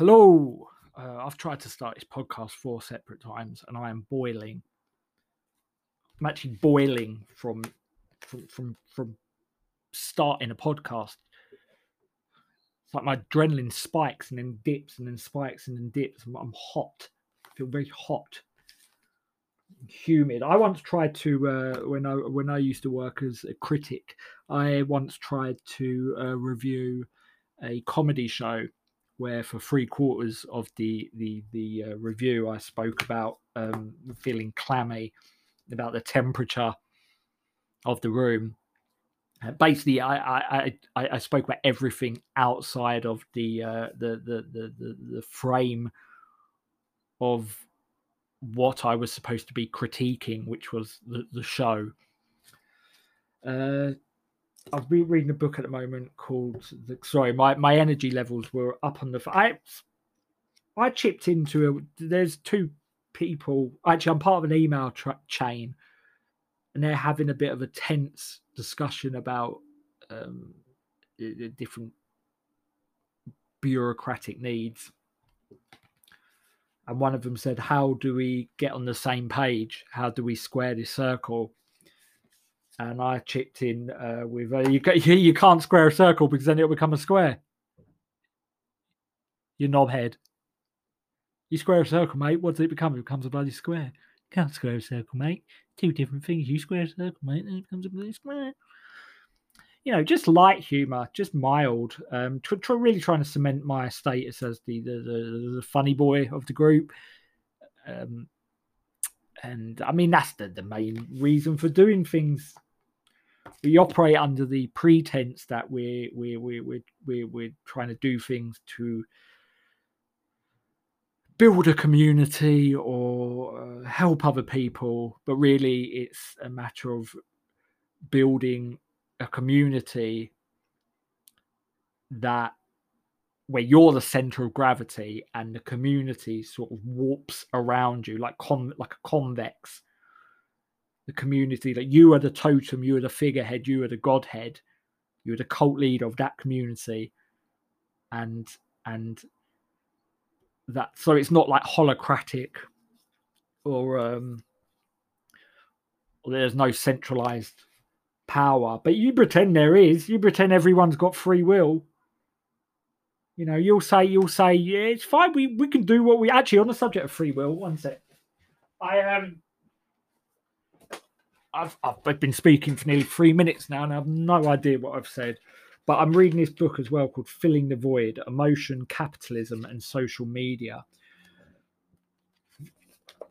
Hello. Uh, I've tried to start this podcast four separate times, and I am boiling. I'm actually boiling from from from from starting a podcast. It's like my adrenaline spikes and then dips and then spikes and then dips. I'm, I'm hot. I feel very hot, humid. I once tried to uh, when I when I used to work as a critic. I once tried to uh, review a comedy show where for three quarters of the the the uh, review I spoke about um, feeling clammy about the temperature of the room. Uh, basically, I, I I I spoke about everything outside of the uh, the, the the the the frame of what I was supposed to be critiquing, which was the, the show. Uh, I've been reading a book at the moment called the, sorry, my, my energy levels were up on the I I chipped into a there's two people actually I'm part of an email tra- chain and they're having a bit of a tense discussion about um, different bureaucratic needs. And one of them said how do we get on the same page? How do we square this circle and I chipped in uh, with uh, you, you can't square a circle because then it'll become a square. You knobhead. You square a circle, mate. What does it become? It becomes a bloody square. You can't square a circle, mate. Two different things. You square a circle, mate, and it becomes a bloody square. You know, just light humor, just mild. Um, tr- tr- really trying to cement my status as the the, the, the funny boy of the group. Um, and I mean that's the, the main reason for doing things we operate under the pretense that we're we're we're, we're, we're trying to do things to build a community or uh, help other people. But really it's a matter of building a community that where you're the center of gravity and the community sort of warps around you like con like a convex the community that you are the totem, you are the figurehead, you are the godhead, you are the cult leader of that community, and and that so it's not like holocratic or um or there's no centralized power but you pretend there is you pretend everyone's got free will. You know you'll say you'll say yeah it's fine we we can do what we actually on the subject of free will one sec. I um I've, I've been speaking for nearly three minutes now and I have no idea what I've said. But I'm reading this book as well called Filling the Void Emotion, Capitalism, and Social Media.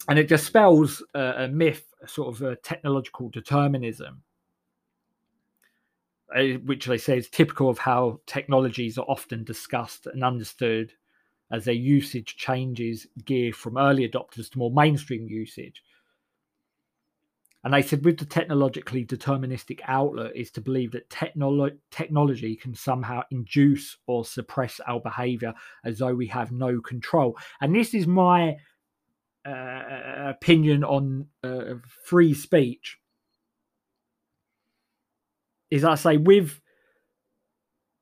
And it dispels uh, a myth, a sort of a technological determinism, uh, which they say is typical of how technologies are often discussed and understood as their usage changes gear from early adopters to more mainstream usage. And they said, with the technologically deterministic outlook, is to believe that technolo- technology can somehow induce or suppress our behavior as though we have no control. And this is my uh, opinion on uh, free speech. Is I say with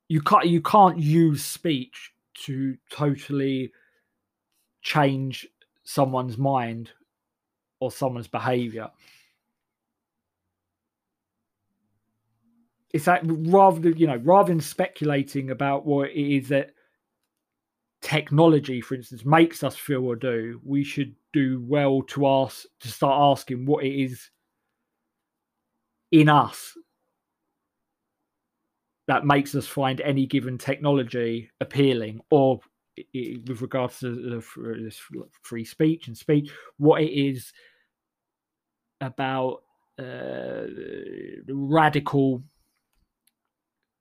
you can't you can't use speech to totally change someone's mind or someone's behavior it's like rather than you know rather than speculating about what it is that technology for instance makes us feel or do we should do well to ask to start asking what it is in us that makes us find any given technology appealing or with regards to this free speech and speech what it is about uh, radical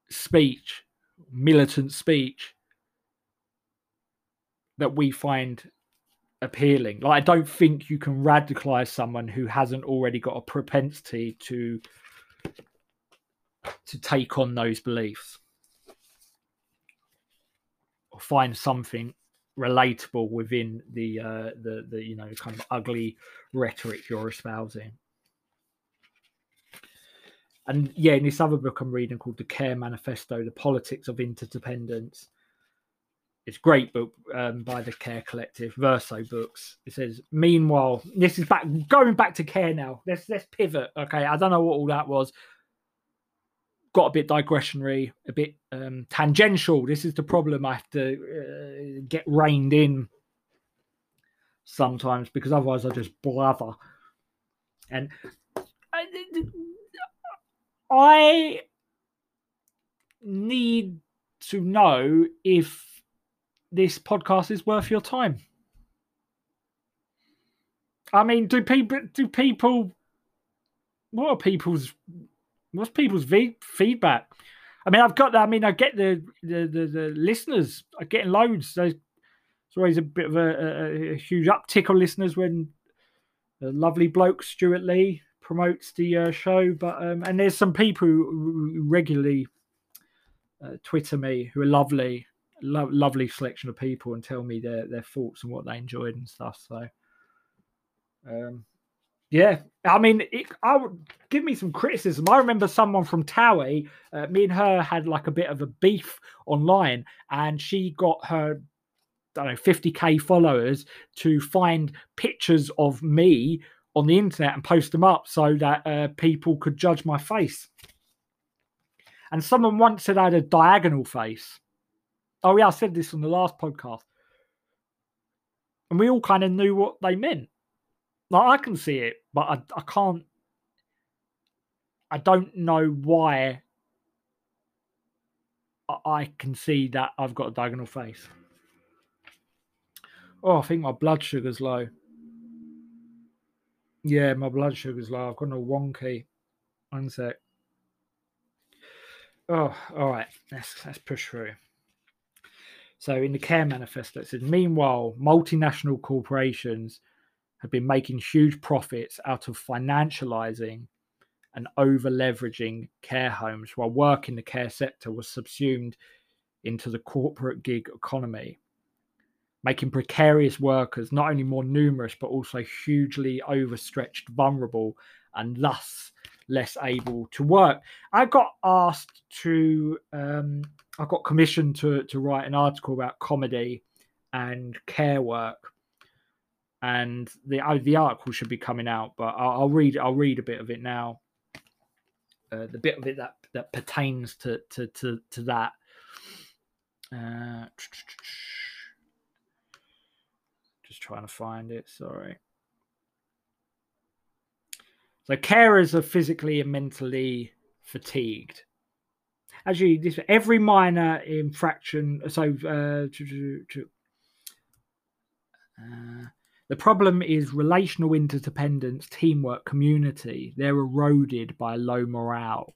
speech, militant speech that we find appealing. Like I don't think you can radicalize someone who hasn't already got a propensity to to take on those beliefs or find something relatable within the uh the the you know kind of ugly rhetoric you're espousing and yeah, in this other book I'm reading called The Care Manifesto: The Politics of Interdependence, it's great book um, by the Care Collective, Verso Books. It says, "Meanwhile, this is back going back to care now. Let's let's pivot. Okay, I don't know what all that was. Got a bit digressionary, a bit um, tangential. This is the problem. I have to uh, get reined in sometimes because otherwise I just blather. And I need to know if this podcast is worth your time. I mean, do people do people what are people's what's people's feedback? I mean, I've got that. I mean, I get the the the, the listeners. I get loads. There's always a bit of a, a, a huge uptick on listeners when the lovely bloke Stewart Lee promotes the uh, show. But um, and there's some people who regularly uh, Twitter me who are lovely lo- lovely selection of people and tell me their their thoughts and what they enjoyed and stuff. So, um, yeah, I mean, it, I would give me some criticism. I remember someone from Towie, uh, me and her had like a bit of a beef online, and she got her. I don't know, 50k followers to find pictures of me on the internet and post them up so that uh, people could judge my face. And someone once said I had a diagonal face. Oh yeah, I said this on the last podcast, and we all kind of knew what they meant. Like I can see it, but I, I can't. I don't know why I can see that I've got a diagonal face. Oh, I think my blood sugar's low. Yeah, my blood sugar's low. I've got a wonky. One sec. Oh, all right. Let's let's push through. So in the care manifesto, it says, meanwhile, multinational corporations have been making huge profits out of financializing and over leveraging care homes while work in the care sector was subsumed into the corporate gig economy, making precarious workers not only more numerous but also hugely overstretched, vulnerable, and thus less able to work. I got asked to um, I got commissioned to to write an article about comedy and care work, and the uh, the article should be coming out, but I'll, I'll read I'll read a bit of it now. Uh, the bit of it that that pertains to to to, to that. Uh, trying to find it. Sorry. So carers are physically and mentally fatigued actually this every minor infraction so uh, uh, the problem is relational interdependence teamwork community they're eroded by low morale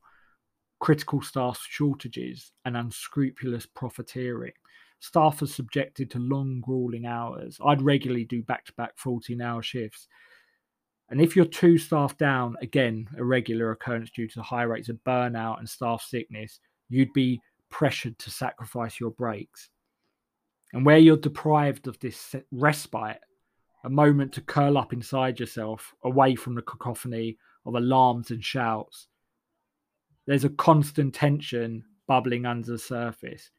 critical staff shortages and unscrupulous profiteering staff are subjected to long grueling hours i'd regularly do back-to-back 14 hour shifts and if you're two staff down, again, a regular occurrence due to high rates of burnout and staff sickness, you'd be pressured to sacrifice your breaks. And where you're deprived of this respite, a moment to curl up inside yourself, away from the cacophony of alarms and shouts, there's a constant tension bubbling under the surface.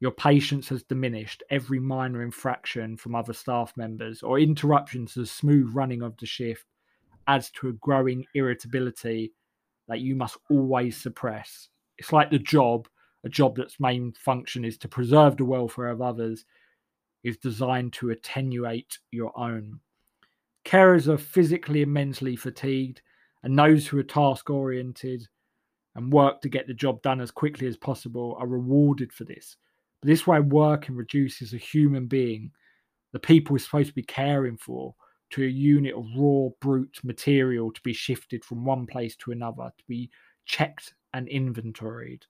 Your patience has diminished. Every minor infraction from other staff members or interruption to the smooth running of the shift adds to a growing irritability that you must always suppress it's like the job, a job that's main function is to preserve the welfare of others, is designed to attenuate your own. Carers are physically and mentally fatigued, and those who are task oriented and work to get the job done as quickly as possible are rewarded for this. But this way, working reduces a human being, the people we're supposed to be caring for, to a unit of raw, brute material to be shifted from one place to another, to be checked and inventoried.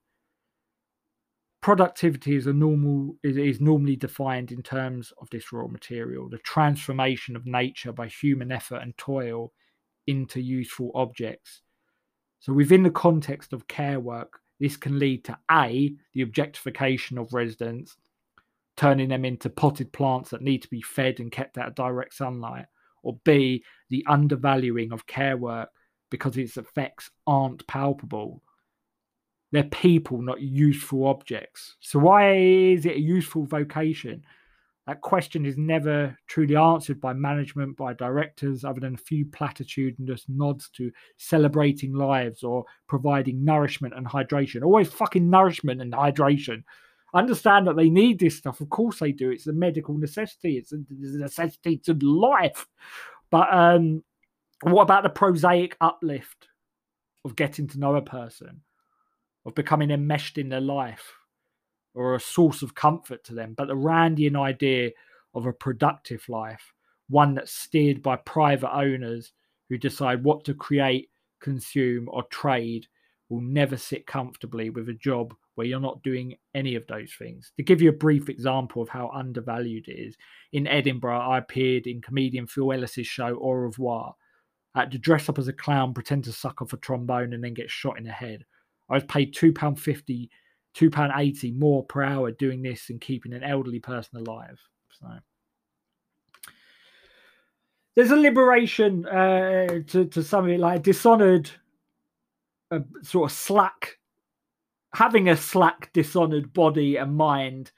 Productivity is a normal is, is normally defined in terms of this raw material, the transformation of nature by human effort and toil into useful objects. So within the context of care work, this can lead to A, the objectification of residents, turning them into potted plants that need to be fed and kept out of direct sunlight, or B, the undervaluing of care work because its effects aren't palpable They're people, not useful objects. So, why is it a useful vocation? That question is never truly answered by management, by directors, other than a few platitudinous nods to celebrating lives or providing nourishment and hydration. Always fucking nourishment and hydration. Understand that they need this stuff. Of course they do. It's a medical necessity. It's a, necessity to life. But um, what about the prosaic uplift of getting to know a person, of becoming enmeshed in their life? Or a source of comfort to them, but the Randian idea of a productive life, one that's steered by private owners who decide what to create, consume, or trade, will never sit comfortably with a job where you're not doing any of those things. To give you a brief example of how undervalued it is, in Edinburgh, I appeared in comedian Phil Ellis's show Au revoir. I had to dress up as a clown, pretend to suck off a trombone, and then get shot in the head. I was paid £2.50 two pound eighty more per hour doing this and keeping an elderly person alive. So there's a liberation uh, to to something like dishonored, uh, sort of slack, having a slack, dishonored body and mind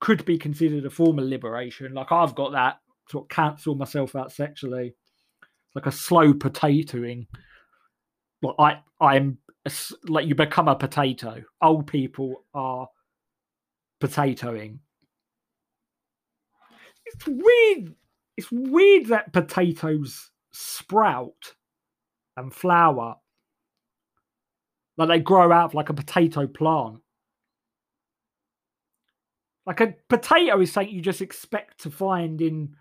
could be considered a form of liberation. Like I've got that sort of cancel myself out sexually, like a slow potatoing. Like I, I'm like you become a potato. Old people are potatoing. It's weird. It's weird that potatoes sprout and flower. Like they grow out like a potato plant. Like a potato is something you just expect to find in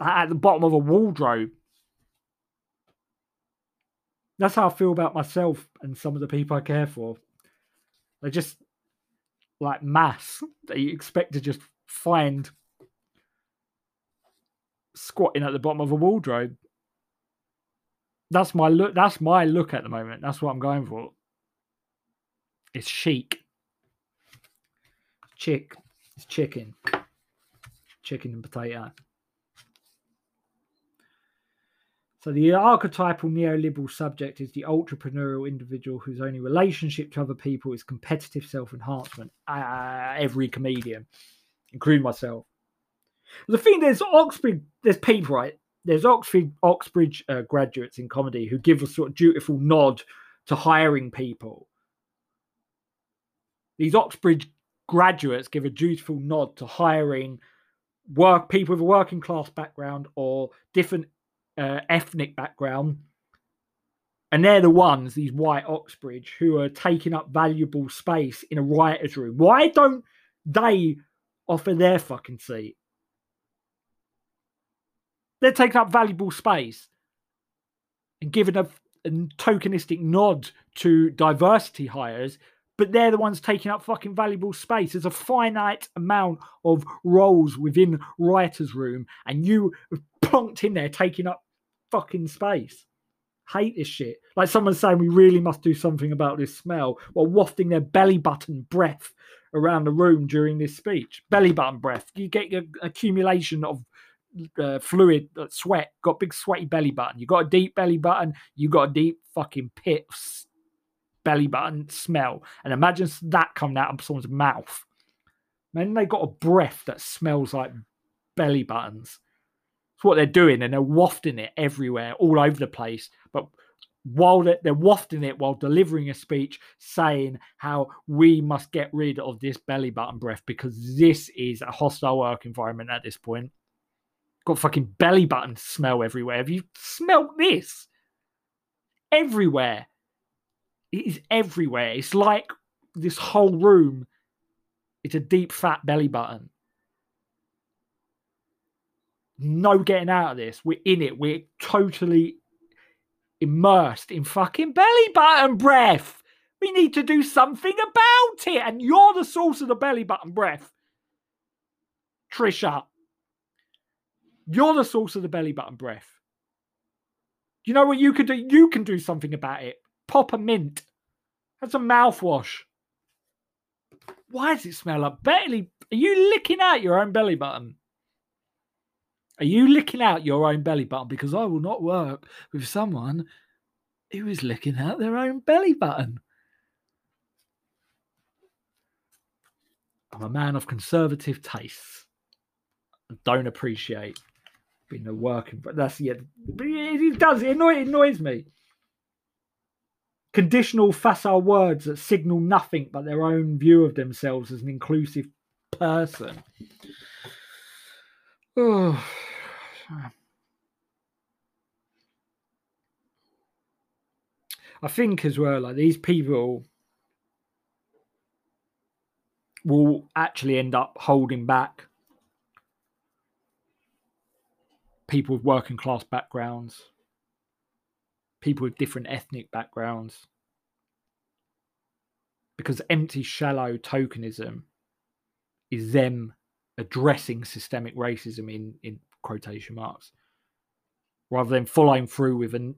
at the bottom of a wardrobe. That's how I feel about myself and some of the people I care for. They're just like mass that you expect to just find squatting at the bottom of a wardrobe. That's my look. That's my look at the moment. That's what I'm going for. It's chic. Chick. It's chicken. Chicken and potato. So the archetypal neoliberal subject is the entrepreneurial individual whose only relationship to other people is competitive self-enhancement. Uh, every comedian, including myself. The thing there's Oxford, there's people right. There's Oxford Oxbridge uh, graduates in comedy who give a sort of dutiful nod to hiring people. These Oxbridge graduates give a dutiful nod to hiring work people with a working class background or different uh, ethnic background. And they're the ones, these white Oxbridge, who are taking up valuable space in a writer's room. Why don't they offer their fucking seat? They're taking up valuable space and giving a, a tokenistic nod to diversity hires, but they're the ones taking up fucking valuable space. There's a finite amount of roles within writer's room, and you plonked in there taking up fucking space. Hate this shit. Like someone's saying, we really must do something about this smell while wafting their belly button breath around the room during this speech. Belly button breath. You get your accumulation of uh, fluid, uh, sweat. Got big sweaty belly button. You got a deep belly button. You got a deep fucking pit belly button smell. And imagine that coming out of someone's mouth. Then they got a breath that smells like belly buttons what they're doing, and they're wafting it everywhere, all over the place. But while they're, they're wafting it while delivering a speech saying how we must get rid of this belly button breath because this is a hostile work environment at this point. Got fucking belly button smell everywhere. Have you smelt this? Everywhere. It is everywhere. It's like this whole room. It's a deep fat belly button no getting out of this. We're in it. We're totally immersed in fucking belly button breath. We need to do something about it. And you're the source of the belly button breath. Trisha. You're the source of the belly button breath. You know what you could do? You can do something about it. Pop a mint. Have a mouthwash. Why does it smell like belly? Are you licking out your own belly button? Are you licking out your own belly button? Because I will not work with someone who is licking out their own belly button. I'm a man of conservative tastes. I don't appreciate being a working, but that's yeah, it does. It annoys, it annoys me. Conditional facile words that signal nothing but their own view of themselves as an inclusive person. I think as well, like these people will actually end up holding back people with working class backgrounds, people with different ethnic backgrounds. Because empty, shallow tokenism is them addressing systemic racism in, in quotation marks rather than following through with an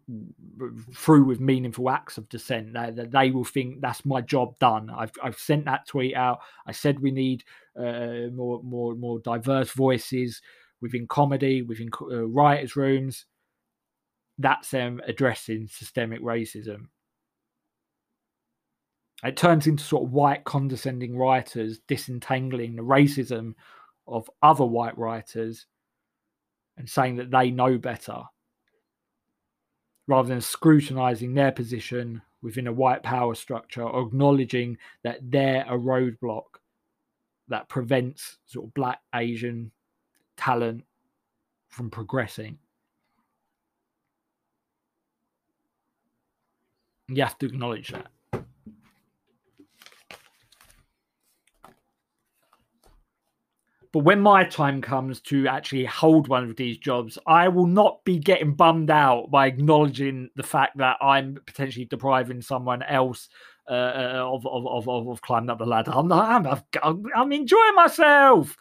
through with meaningful acts of dissent. They, they will think that's my job done. I've I've sent that tweet out. I said we need uh, more more more diverse voices within comedy, within uh, writers' rooms. That's them addressing systemic racism. It turns into sort of white condescending writers disentangling the racism of other white writers and saying that they know better rather than scrutinizing their position within a white power structure or acknowledging that they're a roadblock that prevents sort of black asian talent from progressing. You have to acknowledge that But when my time comes to actually hold one of these jobs, I will not be getting bummed out by acknowledging the fact that I'm potentially depriving someone else uh, uh of, of, of, of, climbing up the ladder. I'm, not, I'm, I'm enjoying myself,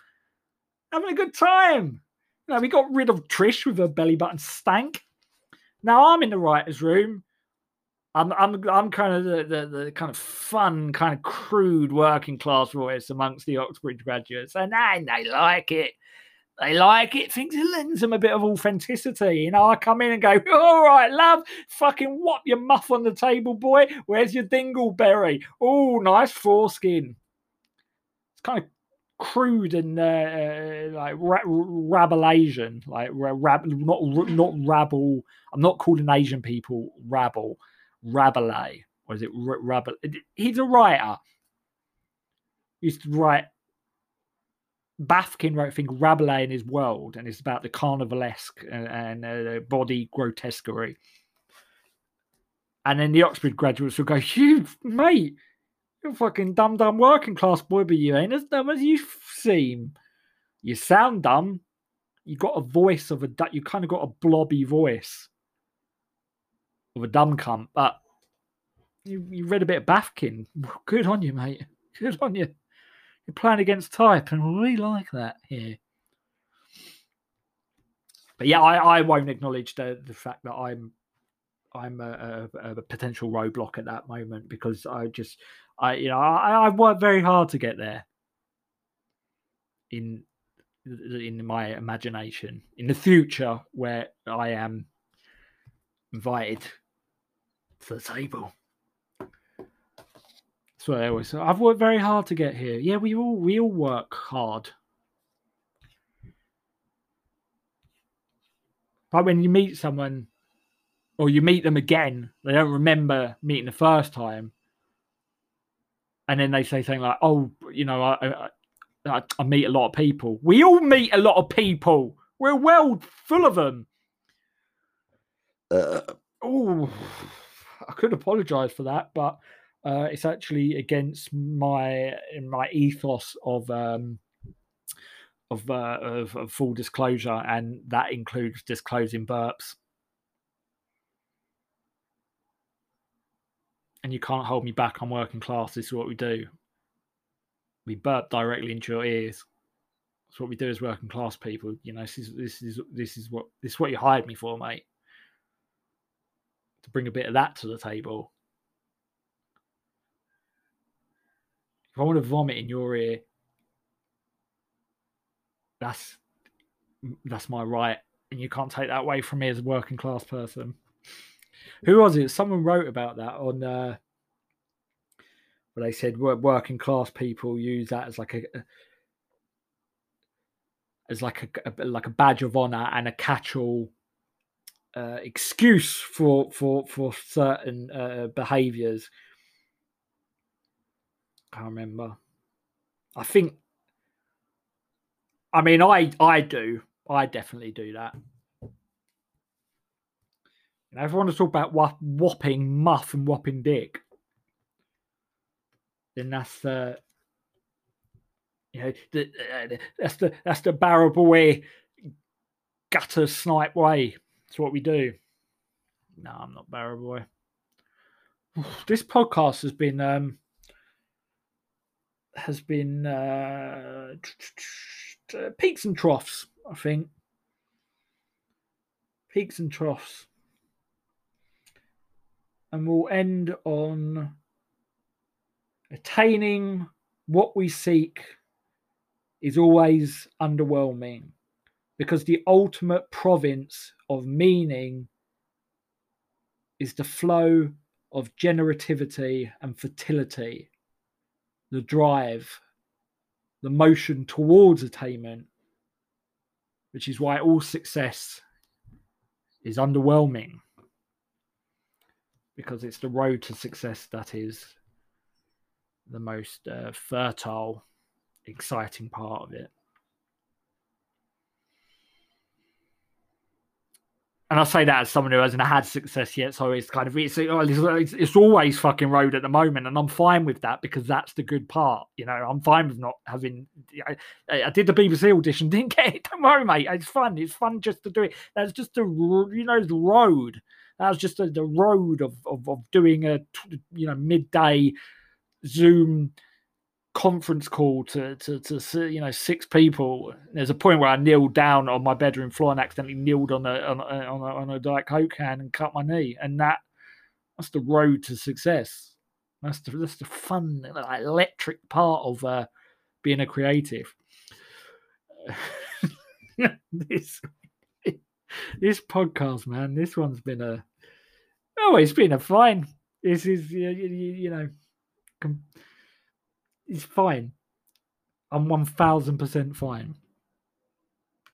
having a good time. Know, we got rid of Trish with her belly button stank. Now I'm in the writer's room I'm I'm I'm kind of the, the, the, kind of fun, kind of crude working class voice amongst the Oxbridge graduates, and they, they like it. They like it. Thinks it lends them a bit of authenticity. You know, I come in and go, "All right, love, fucking whop your muff on the table, boy. Where's your dingleberry? Oh, nice foreskin." It's kind of crude and uh, uh like ra- rabble Asian, like rab- not not rabble. I'm not calling Asian people rabble. Rabelais, or is it R- Rabel? He's a writer. He used to write. Bakhtin wrote a thing Rabelais in his world, and it's about the carnivalesque and, and uh, body grotesquerie. And then the Oxford graduates will go, "You mate, you're fucking dumb, dumb working class boy, but you ain't as dumb as you seem. You sound dumb. You got a voice of a you kind of got a blobby voice of a dumb cunt, but you, you read a bit of Bakhtin. Good on you, mate. Good on you. You're playing against type, and we like that here. But yeah, I, I won't acknowledge the, the fact that I'm I'm a, a, a, potential roadblock at that moment because I just I you know I, I've worked very hard to get there. In in my imagination, in the future where I am invited to the table. That's what I always say. I've worked very hard to get here. Yeah, we all we all work hard. But when you meet someone or you meet them again, they don't remember meeting the first time. And then they say something like, oh, you know, I, I, I meet a lot of people. We all meet a lot of people. We're a world full of them. Uh, oh, I could apologize for that, but uh, it's actually against my my ethos of um, of, uh, of, of full disclosure, and that includes disclosing burps. And you can't hold me back. I'm working class. This is what we do. We burp directly into your ears. That's what we do as working class people. You know, this is this is this is what this is what you hired me for, mate to bring a bit of that to the table. If I want to vomit in your ear, that's that's my right, and you can't take that away from me as a working class person. who was it? Someone wrote about that on. Uh, where they said working class people use that as like a as like a, like a badge of honor and a catch-all uh, excuse for for for certain uh, behaviors. Can't remember. I think. I mean, I I do. I definitely do that. Know, everyone to talk about whopping muff and whopping dick. Then that's the you know the, uh, that's the that's the barrel boy gutter snipe way. It's what we do. No, I'm not barrel boy. This podcast has been um has been uh peaks and troughs, I think. Peaks and troughs. And we'll end on attaining what we seek is always underwhelming because the ultimate province of meaning is the flow of generativity and fertility, the drive, the motion towards attainment, which is why all success is underwhelming because it's the road to success that is the most uh, fertile exciting part of it. And I say that as someone who hasn't had success yet, so it's kind of it's, it's, it's always fucking road at the moment, and I'm fine with that because that's the good part. You know, I'm fine with not having. I, I did the BBC audition, didn't get it. Don't worry, mate. It's fun. It's fun just to do it. That's just the you know the road. That's just the, the road of, of of doing a you know midday Zoom conference call to, to to you know six people. There's a point where I kneeled down on my bedroom floor and accidentally kneeled on a on a, on a, on a diet coke can and cut my knee, and that that's the road to success. That's the that's the fun, electric part of uh, being a creative. this this podcast, man, this one's been a oh, it's been a fine. This is you, you, you know. Com- it's fine. I'm one thousand percent fine.